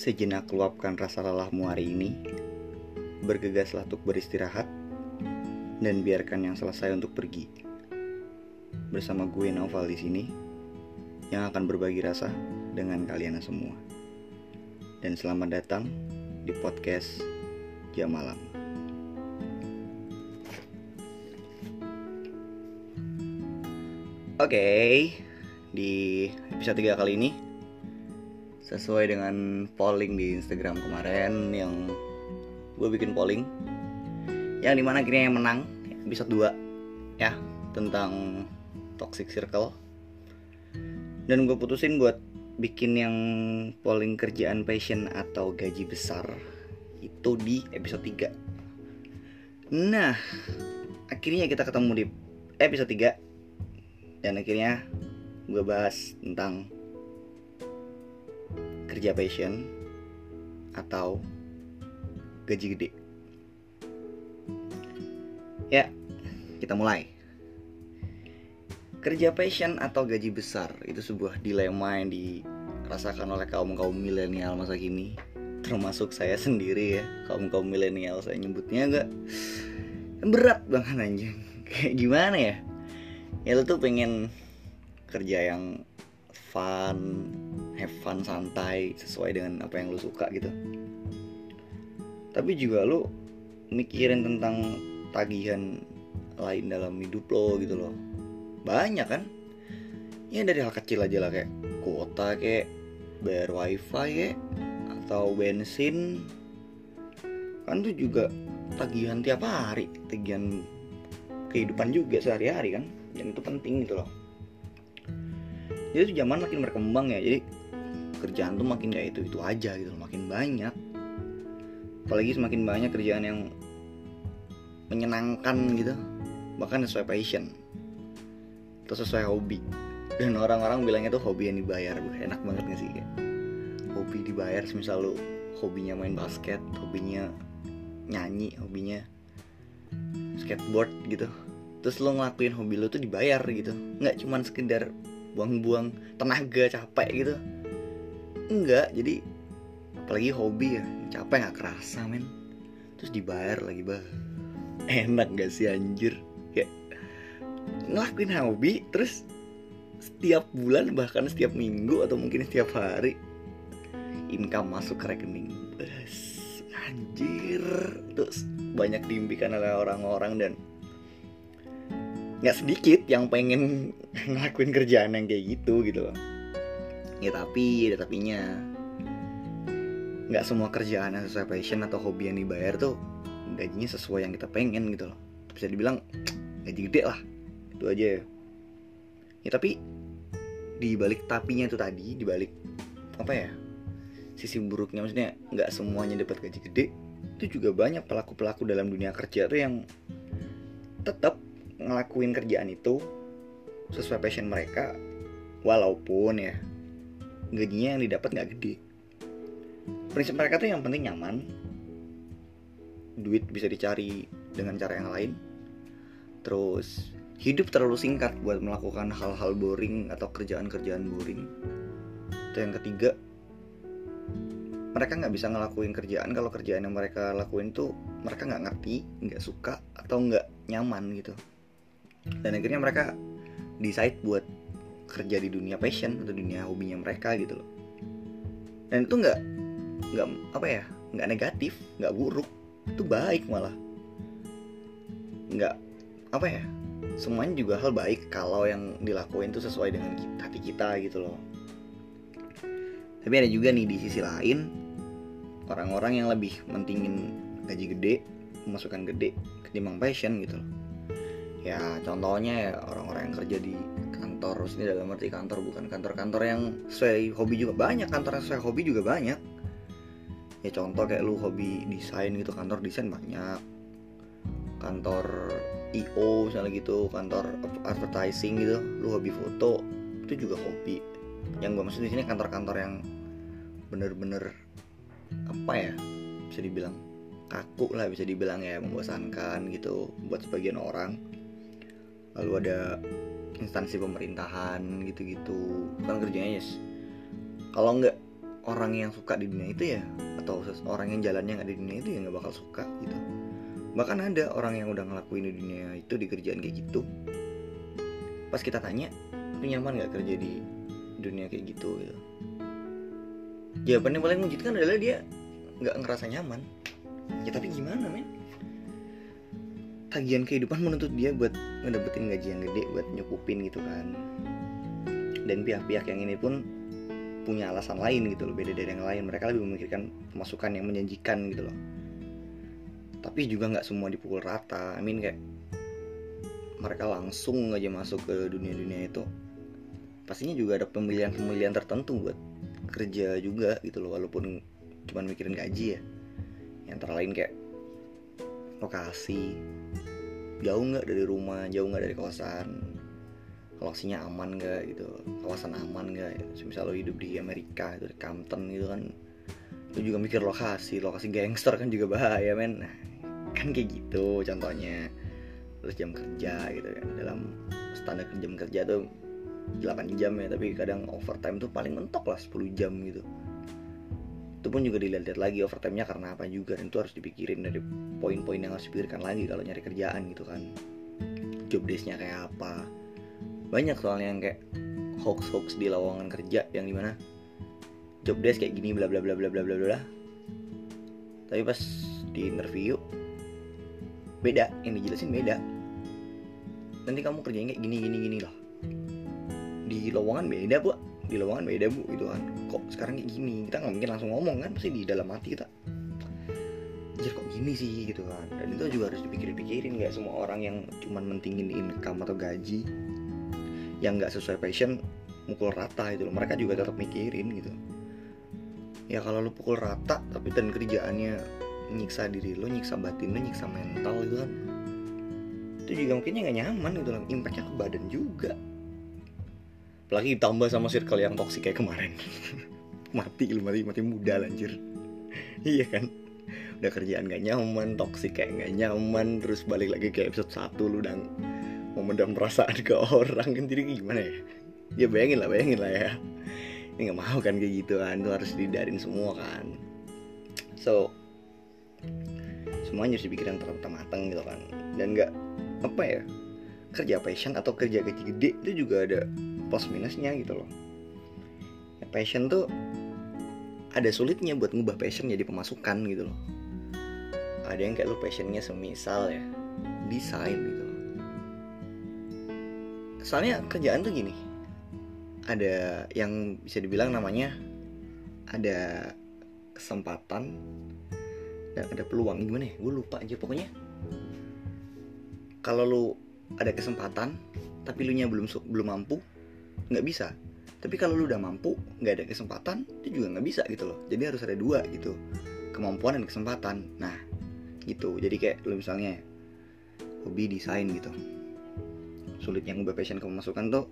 Sejenak luapkan rasa lelahmu hari ini. Bergegaslah untuk beristirahat dan biarkan yang selesai untuk pergi. Bersama gue Noval di sini yang akan berbagi rasa dengan kalian semua. Dan selamat datang di podcast Jam Malam. Oke, di episode 3 kali ini sesuai dengan polling di Instagram kemarin yang gue bikin polling yang di mana akhirnya yang menang episode 2 ya tentang toxic circle. Dan gue putusin buat bikin yang polling kerjaan passion atau gaji besar itu di episode 3 nah akhirnya kita ketemu di episode 3 dan akhirnya gue bahas tentang kerja passion atau gaji gede. Ya, kita mulai. Kerja passion atau gaji besar itu sebuah dilema yang dirasakan oleh kaum kaum milenial masa kini, termasuk saya sendiri ya kaum kaum milenial saya nyebutnya agak berat banget anjing. Kayak gimana ya? Ya lu tuh pengen kerja yang fun, have fun santai sesuai dengan apa yang lu suka gitu. Tapi juga lu mikirin tentang tagihan lain dalam hidup lo gitu loh. Banyak kan? Ya dari hal kecil aja lah kayak kuota kayak bayar wifi kayak atau bensin. Kan tuh juga tagihan tiap hari tagihan kehidupan juga sehari-hari kan? Yang itu penting gitu loh. Jadi tuh zaman makin berkembang ya jadi kerjaan tuh makin kayak itu itu aja gitu makin banyak. Apalagi semakin banyak kerjaan yang menyenangkan gitu bahkan sesuai passion atau sesuai hobi. Dan orang-orang bilangnya tuh hobi yang dibayar enak banget gak sih hobi dibayar misal lu hobinya main basket hobinya nyanyi hobinya skateboard gitu. Terus lo ngelakuin hobi lo tuh dibayar gitu. Nggak cuman sekedar buang-buang tenaga capek gitu enggak jadi apalagi hobi ya. Capek nggak kerasa men. Terus dibayar lagi bah. Enak gak sih anjir? Ya ngelakuin hobi terus setiap bulan bahkan setiap minggu atau mungkin setiap hari income masuk ke rekening. Anjir. Terus banyak diimpikan oleh orang-orang dan nggak sedikit yang pengen ngelakuin kerjaan yang kayak gitu gitu loh ya tapi ada tapinya. Nggak semua kerjaan yang sesuai passion atau hobi yang dibayar tuh gajinya sesuai yang kita pengen gitu loh. Bisa dibilang gaji gede lah. Itu aja. Ya ya tapi di balik tapinya itu tadi di balik apa ya sisi buruknya maksudnya nggak semuanya dapat gaji gede itu juga banyak pelaku pelaku dalam dunia kerja tuh yang tetap ngelakuin kerjaan itu sesuai passion mereka walaupun ya gajinya yang didapat nggak gede. Prinsip mereka tuh yang penting nyaman. Duit bisa dicari dengan cara yang lain. Terus hidup terlalu singkat buat melakukan hal-hal boring atau kerjaan-kerjaan boring. Itu yang ketiga mereka nggak bisa ngelakuin kerjaan. Kalau kerjaan yang mereka lakuin tuh mereka nggak ngerti nggak suka atau nggak nyaman gitu. Dan akhirnya mereka decide buat kerja di dunia passion atau dunia hobinya mereka gitu loh. Dan itu nggak nggak apa ya nggak negatif nggak buruk. Itu baik malah. Nggak apa ya semuanya juga hal baik kalau yang dilakuin tuh sesuai dengan kita, hati kita gitu loh. Tapi ada juga nih di sisi lain orang-orang yang lebih mentingin gaji gede pemasukan gede ketimbang passion gitu loh. Ya contohnya ya orang-orang yang kerja di kantor ini dalam arti kantor bukan kantor-kantor yang sesuai hobi juga. Banyak kantor yang sesuai hobi juga banyak. Ya contoh kayak lu hobi desain gitu kantor desain banyak. Kantor IO misalnya gitu kantor advertising gitu lu hobi foto itu juga hobi. Yang gue maksud di sini kantor-kantor yang bener-bener apa ya bisa dibilang kaku lah bisa dibilang ya membosankan gitu buat sebagian orang. Lalu ada instansi pemerintahan gitu-gitu. Kan kerjanya yes. Kalau nggak orang yang suka di dunia itu ya atau orang yang jalannya nggak di dunia itu ya nggak bakal suka gitu. Bahkan ada orang yang udah ngelakuin di dunia itu di kerjaan kayak gitu. Pas kita tanya lu nyaman nggak kerja di dunia kayak gitu? Gitu. Jawabannya paling mengejutkan adalah dia nggak ngerasa nyaman. Ya tapi gimana men tagihan kehidupan menuntut dia buat ngedapetin gaji yang gede buat nyukupin gitu kan. Dan pihak-pihak yang ini pun punya alasan lain gitu loh beda dari yang lain. Mereka lebih memikirkan pemasukan yang menjanjikan gitu loh. Tapi juga nggak semua dipukul rata. I mean kayak mereka langsung aja masuk ke dunia-dunia itu pastinya juga ada pemilihan-pemilihan tertentu buat kerja juga gitu loh walaupun cuman mikirin gaji ya. Yang lain kayak lokasi jauh nggak dari rumah jauh nggak dari kawasan lokasinya aman nggak gitu? Kawasan aman nggak? Ya. misal lo hidup di Amerika itu di Compton gitu kan lo juga mikir lokasi lokasi gangster kan juga bahaya men. Nah, kan kayak gitu contohnya. Terus jam kerja gitu kan dalam standar jam kerja tuh 8 jam ya tapi kadang overtime tuh paling mentok lah 10 jam gitu itu pun juga dilihat-lihat lagi overtime-nya karena apa juga itu harus dipikirin dari poin-poin yang harus dipikirkan lagi kalau nyari kerjaan gitu kan. Job desk-nya kayak apa. Banyak soalnya yang kayak hoax-hoax di lowongan kerja yang di mana job desk kayak gini bla bla bla bla bla bla bla. Tapi pas di interview beda yang dijelasin beda. Nanti kamu kerjanya kayak gini gini gini loh di lowongan beda bu di lowongan beda bu gitu kan. Kok sekarang kayak gini? Kita nggak mungkin langsung ngomong kan pasti di dalam hati kita jadi kok gini sih? gitu kan. Dan itu juga harus dipikir-pikirin nggak semua orang yang cuman mentingin income atau gaji yang nggak sesuai passion mukul rata itu loh. Mereka juga tetap mikirin gitu. Ya kalau lu pukul rata tapi dan kerjaannya nyiksa diri lo nyiksa batin lo nyiksa mental gitu kan itu juga mungkinnya nggak nyaman gitu loh. Impactnya ke badan juga apalagi ditambah sama circle yang toksik kayak kemarin. Mati lu mati mati muda lanjir iya kan? Udah kerjaan gak nyaman toksik kayak gak nyaman terus balik lagi ke episode 1 lu udah memendam perasaan ke orang. Kan jadi gimana ya? Ya bayangin lah bayangin lah ya. Ini nggak mau kan kayak gitu kan? Itu harus didarin semua kan? So semuanya harus dipikirin matang gitu kan? Dan nggak apa ya? Kerja passion atau kerja gaji gede itu juga ada plus minusnya gitu loh. Ya, passion tuh ada sulitnya buat ngubah passion jadi pemasukan gitu loh. Ada yang kayak lu passionnya semisal ya desain gitu loh. Soalnya kerjaan tuh gini ada yang bisa dibilang namanya ada kesempatan dan ada peluang. Gimana ya? Gue lupa aja. Pokoknya kalau lu ada kesempatan tapi lu nya belum belum mampu nggak bisa. Tapi kalau lu udah mampu nggak ada kesempatan itu juga nggak bisa gitu loh. Jadi harus ada dua gitu kemampuan dan kesempatan. Nah gitu. Jadi kayak lu misalnya hobi desain gitu. Sulitnya ngubah passion kemasukan tuh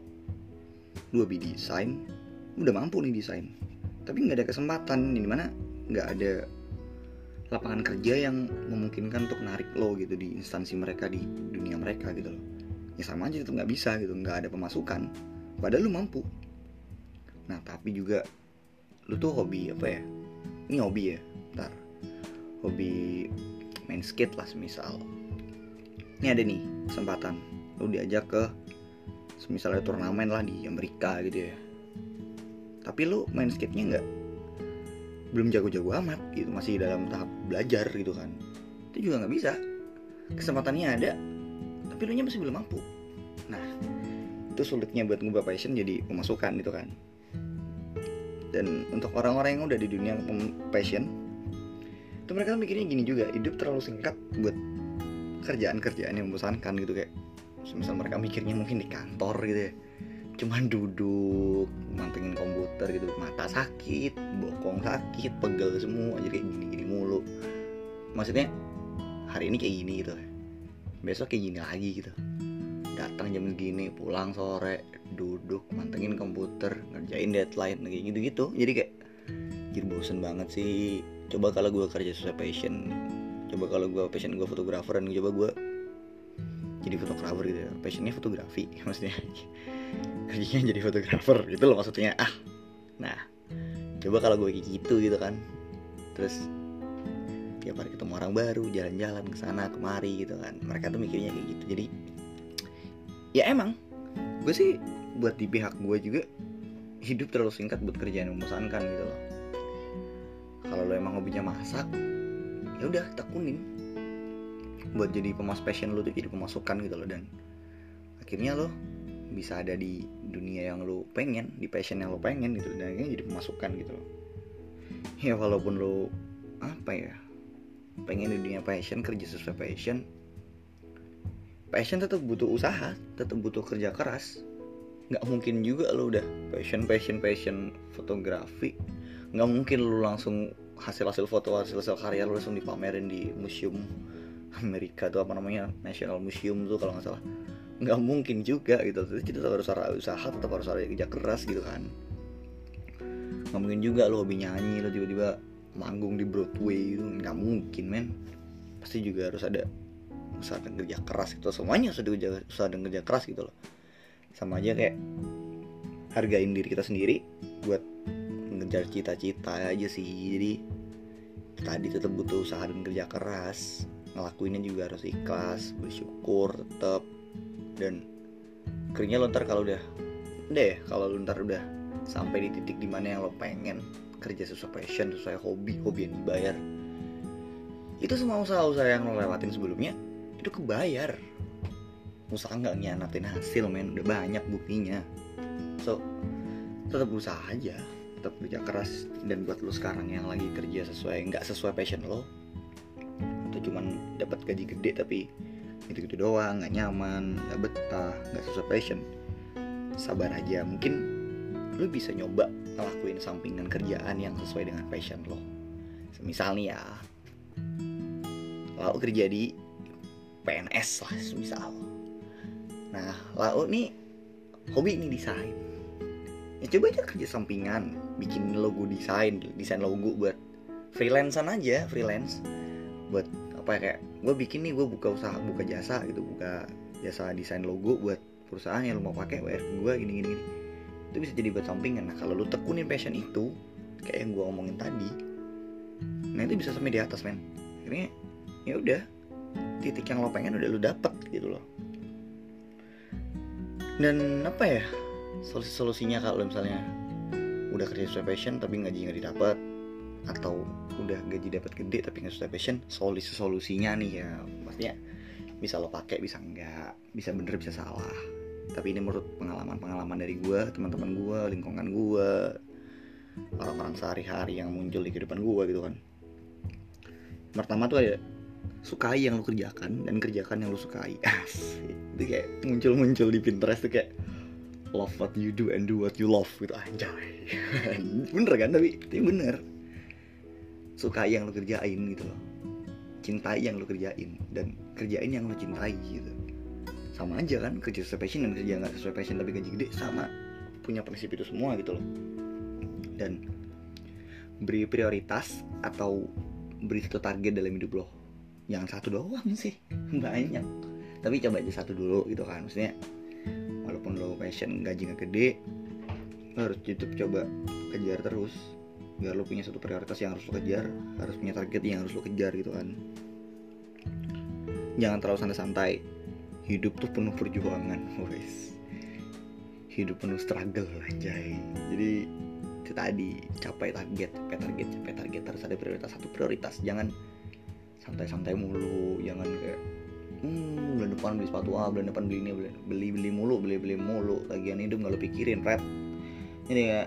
lu hobi desain udah mampu nih desain. Tapi nggak ada kesempatan di mana nggak ada lapangan kerja yang memungkinkan untuk narik lo gitu di instansi mereka di dunia mereka gitu loh. Ya sama aja itu nggak bisa gitu. Nggak ada pemasukan padahal lo mampu. Nah tapi juga lo tuh hobi apa ya? Ini hobi ya ntar. Hobi main skate lah semisal. Ini ada nih kesempatan. Lo diajak ke semisal ada turnamen lah di Amerika gitu ya. Tapi lo main skate-nya nggak? Belum jago-jago amat gitu masih dalam tahap belajar gitu kan. Itu juga nggak bisa. Kesempatannya ada tapi lu nya masih belum mampu. Nah itu sulitnya buat ngubah passion jadi pemasukan gitu kan. Dan untuk orang-orang yang udah di dunia passion itu mereka mikirnya gini juga hidup terlalu singkat buat kerjaan-kerjaan yang membosankan gitu kayak misal mereka mikirnya mungkin di kantor gitu ya. Cuman duduk mantengin komputer gitu mata sakit bokong sakit pegel semua jadi kayak gini-gini mulu. Maksudnya hari ini kayak gini gitu. Besok kayak gini lagi gitu datang jam segini pulang sore duduk mantengin komputer ngerjain deadline kayak gitu-gitu. Jadi kayak jadi bosen banget sih. Coba kalau gue kerja sesuai passion coba kalau gue passion gue fotografer dan coba gue jadi fotografer gitu ya. Passionnya fotografi maksudnya kerjanya jadi fotografer gitu loh maksudnya. Ah nah coba kalau gue kayak gitu gitu kan. Terus tiap hari ketemu orang baru jalan-jalan ke sana kemari gitu kan. Mereka tuh mikirnya kayak gitu. Jadi ya emang. Gue sih buat di pihak gue juga hidup terlalu singkat buat kerjaan yang membosankan gitu loh. Kalau lo emang hobinya masak ya udah tekunin. Buat jadi pemas passion lo tuh jadi pemasukan gitu loh dan. Akhirnya lo bisa ada di dunia yang lo pengen di passion yang lo pengen gitu dan akhirnya jadi pemasukan gitu loh. Ya walaupun lo apa ya pengen di dunia passion kerja sesuai passion passion tetap butuh usaha tetap butuh kerja keras. Nggak mungkin juga lo udah passion passion passion fotografi. Nggak mungkin lo langsung hasil hasil foto hasil hasil karya lo langsung dipamerin di museum Amerika tuh apa namanya National Museum tuh kalau nggak salah. Nggak mungkin juga gitu. Jadi tetap harus usaha tetap harus ada kerja keras gitu kan. Nggak mungkin juga lo hobi nyanyi lo tiba-tiba manggung di Broadway itu nggak mungkin men. Pasti juga harus ada usaha dan kerja keras gitu. Semuanya harus ada usaha dan kerja keras gitu loh. Sama aja kayak hargain diri kita sendiri buat ngejar cita-cita aja sih. Jadi tadi tetap butuh usaha dan kerja keras. Ngelakuinnya juga harus ikhlas bersyukur tetap dan akhirnya lo ntar kalau udah deh kalau lo ntar udah sampai di titik di mana yang lo pengen kerja sesuai passion sesuai hobi hobi yang dibayar. Itu semua usaha-usaha yang lo lewatin sebelumnya itu kebayar. Usaha nggak ngianatin hasil men. Udah banyak buktinya. So tetap berusaha aja. Tetap kerja keras. Dan buat lo sekarang yang lagi kerja sesuai nggak sesuai passion lo atau cuman dapat gaji gede tapi itu gitu doang nggak nyaman nggak betah nggak sesuai passion sabar aja. Mungkin lo bisa nyoba ngelakuin sampingan kerjaan yang sesuai dengan passion lo. Misalnya ya lo kerja di PNS lah misal Nah, Lau nih hobi nih desain. Ya coba aja kerja sampingan, bikin logo desain, desain logo buat freelancean aja, freelance. Buat apa ya kayak gue bikin nih gue buka usaha, buka jasa gitu, buka jasa desain logo buat perusahaan yang lo mau pakai bayar gue gini gini. Itu bisa jadi buat sampingan. Nah, kalau lo tekunin passion itu, kayak yang gue omongin tadi, nah itu bisa sampai di atas men. Akhirnya ya udah titik yang lo pengen udah lo dapet gitu loh. Dan apa ya solusi solusinya kalau misalnya udah kerja sesuai passion tapi gaji nggak didapat atau udah gaji dapat gede tapi nggak sesuai passion solusi solusinya nih ya maksudnya bisa lo pakai bisa enggak bisa bener bisa salah. Tapi ini menurut pengalaman pengalaman dari gue teman-teman gue lingkungan gue orang-orang sehari-hari yang muncul di kehidupan gue gitu kan. Pertama tuh ada sukai yang lo kerjakan dan kerjakan yang lo sukai. Asik. Itu kayak muncul-muncul di Pinterest tuh kayak love what you do and do what you love gitu. Anjay. Bener kan? Tapi tapi bener. Sukai yang lo kerjain gitu loh. Cintai yang lo kerjain dan kerjain yang lo cintai gitu. Sama aja kan? Kerja sesuai passion dan kerja nggak sesuai passion tapi gaji gede sama. Punya prinsip itu semua gitu loh. Dan beri prioritas atau beri satu target dalam hidup lo jangan satu doang sih banyak. Tapi coba aja satu dulu gitu kan maksudnya walaupun lo passion gaji gak gede lo harus YouTube coba kejar terus. Biar lo punya satu prioritas yang harus lo kejar harus punya target yang harus lo kejar gitu kan. Jangan terlalu santai-santai. Hidup tuh penuh perjuangan guys hidup penuh struggle anjay. Jadi itu tadi capai target capai target capai target. Harus ada prioritas satu prioritas. Jangan santai-santai mulu jangan kayak hmm bulan depan beli sepatu A bulan depan beli ini beli beli mulu beli beli mulu. Lagian hidup nggak lo pikirin rap ini ya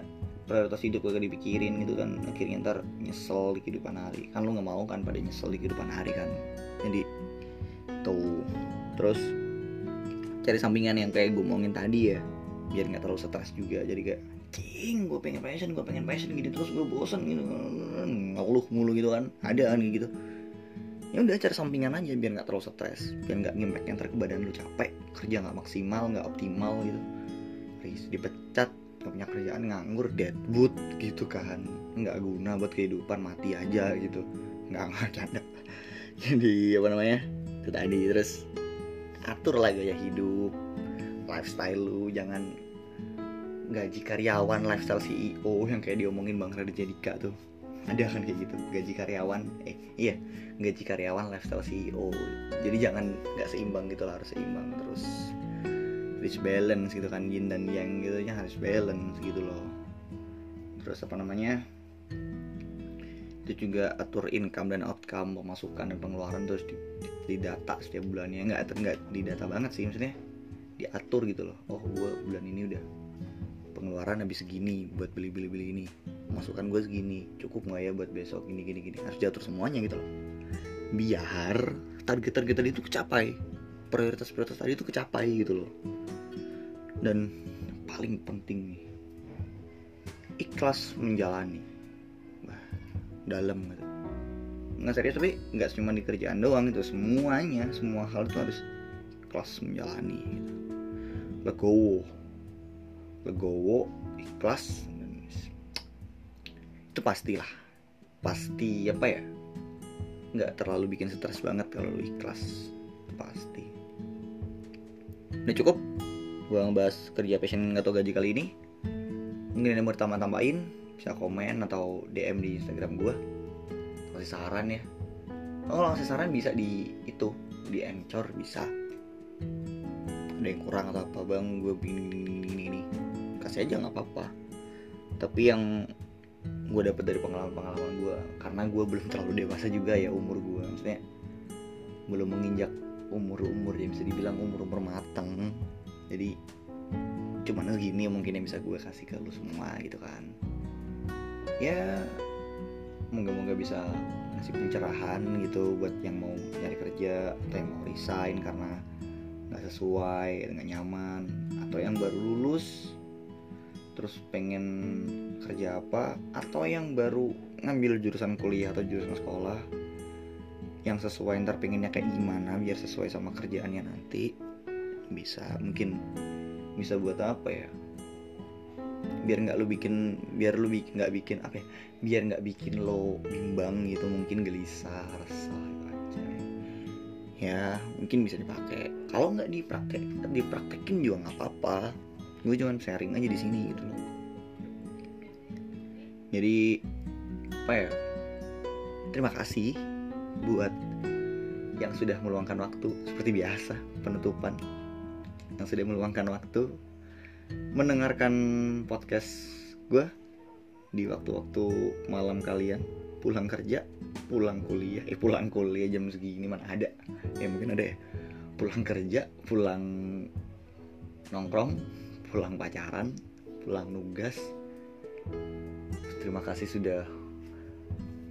prioritas hidup gak dipikirin gitu kan. Akhirnya ntar nyesel di kehidupan hari. Kan lo nggak mau kan pada nyesel di kehidupan hari kan. Jadi tuh. Terus cari sampingan yang kayak gue ngomongin tadi ya biar nggak terlalu stres juga. Jadi kayak cing gue pengen passion gue pengen passion gitu. Terus gue bosan gitu. Ngeluh mulu gitu kan. Ada kan gitu ya udah cari sampingan aja biar nggak terlalu stres biar nggak ngimpact yang ke badan lu capek kerja nggak maksimal nggak optimal gitu. Riz dipecat nggak punya kerjaan nganggur deadwood gitu kan. Nggak guna buat kehidupan mati aja gitu. Nggak nggak ada. Jadi apa namanya itu tadi terus atur lah gaya hidup lifestyle lu jangan gaji karyawan lifestyle CEO yang kayak diomongin Bang Raditya Dika tuh ada kan kayak gitu gaji karyawan. Eh iya gaji karyawan lifestyle CEO jadi jangan nggak seimbang gitu lah harus seimbang. Terus harus balance gitu kan yin dan yang gitu nya harus balance gitu loh. Terus apa namanya? Itu juga atur income dan outcome pemasukan dan pengeluaran terus di, di data setiap bulannya. Nggak nggak di data banget sih maksudnya. Diatur gitu loh. Oh gue bulan ini udah pengeluaran habis segini buat beli beli beli ini masukan gue segini cukup nggak ya buat besok gini gini gini? Harus diatur semuanya gitu loh. Biar target target tadi itu kecapai. Prioritas prioritas tadi itu kecapai gitu loh. Dan paling penting nih ikhlas menjalani. Bah, dalam gitu. Nggak serius tapi nggak cuma di kerjaan doang itu semuanya semua hal itu harus ikhlas menjalani gitu. Legowo. Legowo ikhlas itu pastilah. Pasti apa ya? Nggak terlalu bikin stres banget kalau ikhlas. Pasti. Udah cukup? Gua ngebahas kerja passion atau gaji kali ini. Mungkin ada mau tambah tambahin bisa komen atau DM di Instagram gua. Kasih saran ya. Oh kalau kasih saran bisa di itu di Anchor bisa. Ada yang kurang atau apa bang? Gue gini, gini. kasih aja nggak apa-apa. Tapi yang gue dapet dari pengalaman-pengalaman gue karena gue belum terlalu dewasa juga ya umur gue maksudnya belum menginjak umur-umur yang bisa dibilang umur-umur mateng. Jadi cuman gini mungkin yang bisa gue kasih ke lu semua gitu kan. Ya moga-moga bisa ngasih pencerahan gitu buat yang mau nyari kerja atau yang mau resign karena nggak sesuai nggak nyaman atau yang baru lulus terus pengen kerja apa atau yang baru ngambil jurusan kuliah atau jurusan sekolah yang sesuai ntar pengennya kayak gimana biar sesuai sama kerjaannya nanti bisa mungkin bisa buat apa ya? Biar nggak lu bikin biar lu bikin nggak bikin apa ya? Biar nggak bikin lo bimbang gitu mungkin gelisah resah aja ya mungkin bisa dipakai. Kalau nggak dipraktek dipraktekin juga nggak apa-apa gue cuma sharing aja di sini gitu loh. Jadi apa ya terima kasih buat yang sudah meluangkan waktu seperti biasa penutupan. Yang sudah meluangkan waktu mendengarkan podcast gue di waktu-waktu malam kalian. Pulang kerja pulang kuliah. Eh pulang kuliah jam segini mana ada. Ya mungkin ada ya. Pulang kerja pulang nongkrong pulang pacaran pulang nugas. Terima kasih sudah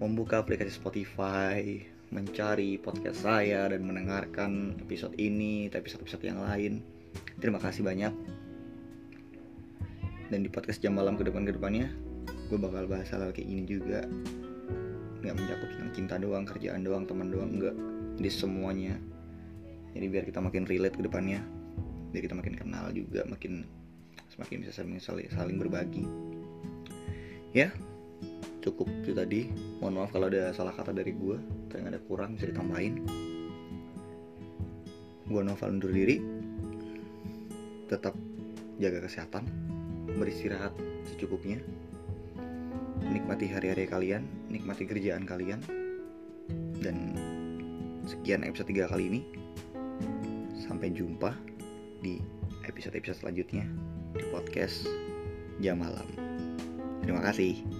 membuka aplikasi Spotify mencari podcast saya dan mendengarkan episode ini atau episode-episode yang lain. Terima kasih banyak. Dan di podcast jam malam ke depan ke depannya gue bakal bahas hal, hal kayak ini juga. Nggak mencakup tentang cinta doang kerjaan doang teman doang enggak jadi semuanya. Jadi biar kita makin relate ke depannya biar kita makin kenal juga makin semakin bisa saling saling, berbagi. Ya cukup itu tadi. Mohon maaf kalau ada salah kata dari gue atau ada kurang bisa ditambahin. Gue Noval undur diri. Tetap jaga kesehatan beristirahat secukupnya. Nikmati hari-hari kalian nikmati kerjaan kalian. Dan sekian episode 3 kali ini. Sampai jumpa di episode-episode selanjutnya di podcast jam malam. Terima kasih